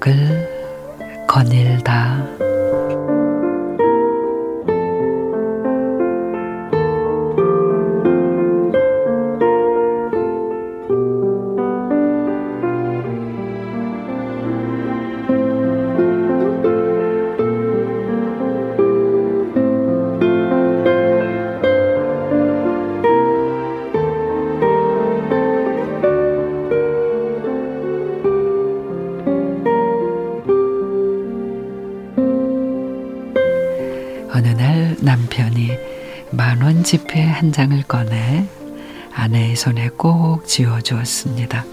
걸음을 거닐다. 남편이 만원 지폐 한 장을 꺼내 아내의 손에 꼭 쥐어주었습니다.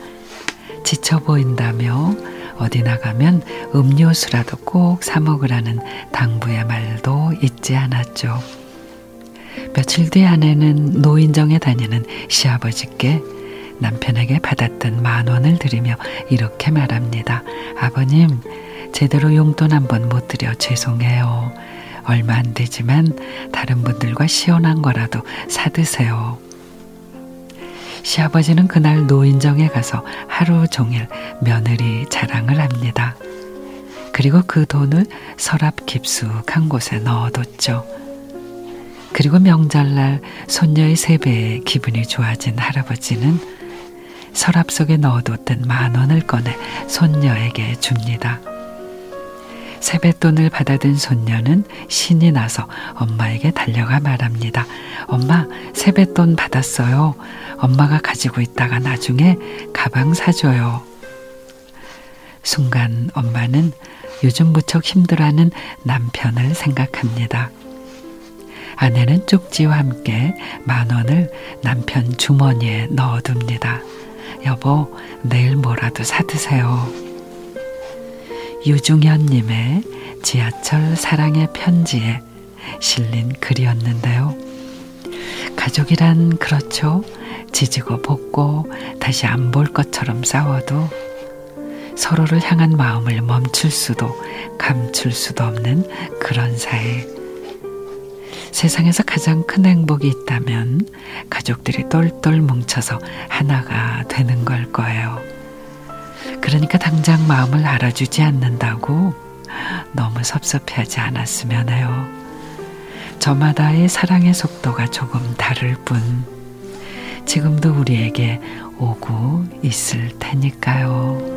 지쳐 보인다며 어디 나가면 음료수라도 꼭 사 먹으라는 당부의 말도 잊지 않았죠. 며칠 뒤 아내는 노인정에 다니는 시아버지께 남편에게 받았던 만 원을 드리며 이렇게 말합니다. 아버님, 제대로 용돈 한 번 못 드려 죄송해요. 얼마 안 되지만 다른 분들과 시원한 거라도 사드세요. 시아버지는 그날 노인정에 가서 하루 종일 며느리 자랑을 합니다. 그리고 그 돈을 서랍 깊숙한 곳에 넣어뒀죠. 그리고 명절날 손녀의 세배에 기분이 좋아진 할아버지는 서랍 속에 넣어뒀던 만 원을 꺼내 손녀에게 줍니다. 세뱃돈을 받아든 손녀는 신이 나서 엄마에게 달려가 말합니다. 엄마, 세뱃돈 받았어요. 엄마가 가지고 있다가 나중에 가방 사줘요. 순간 엄마는 요즘 무척 힘들어하는 남편을 생각합니다. 아내는 쪽지와 함께 만 원을 남편 주머니에 넣어둡니다. 여보, 내일 뭐라도 사드세요. 유중현님의 지하철 사랑의 편지에 실린 글이었는데요. 가족이란 그렇죠. 지지고 볶고 다시 안 볼 것처럼 싸워도 서로를 향한 마음을 멈출 수도 감출 수도 없는 그런 사이. 세상에서 가장 큰 행복이 있다면 가족들이 똘똘 뭉쳐서 하나가 되는 걸 거예요. 그러니까 당장 마음을 알아주지 않는다고 너무 섭섭해하지 않았으면 해요. 저마다의 사랑의 속도가 조금 다를 뿐 지금도 우리에게 오고 있을 테니까요.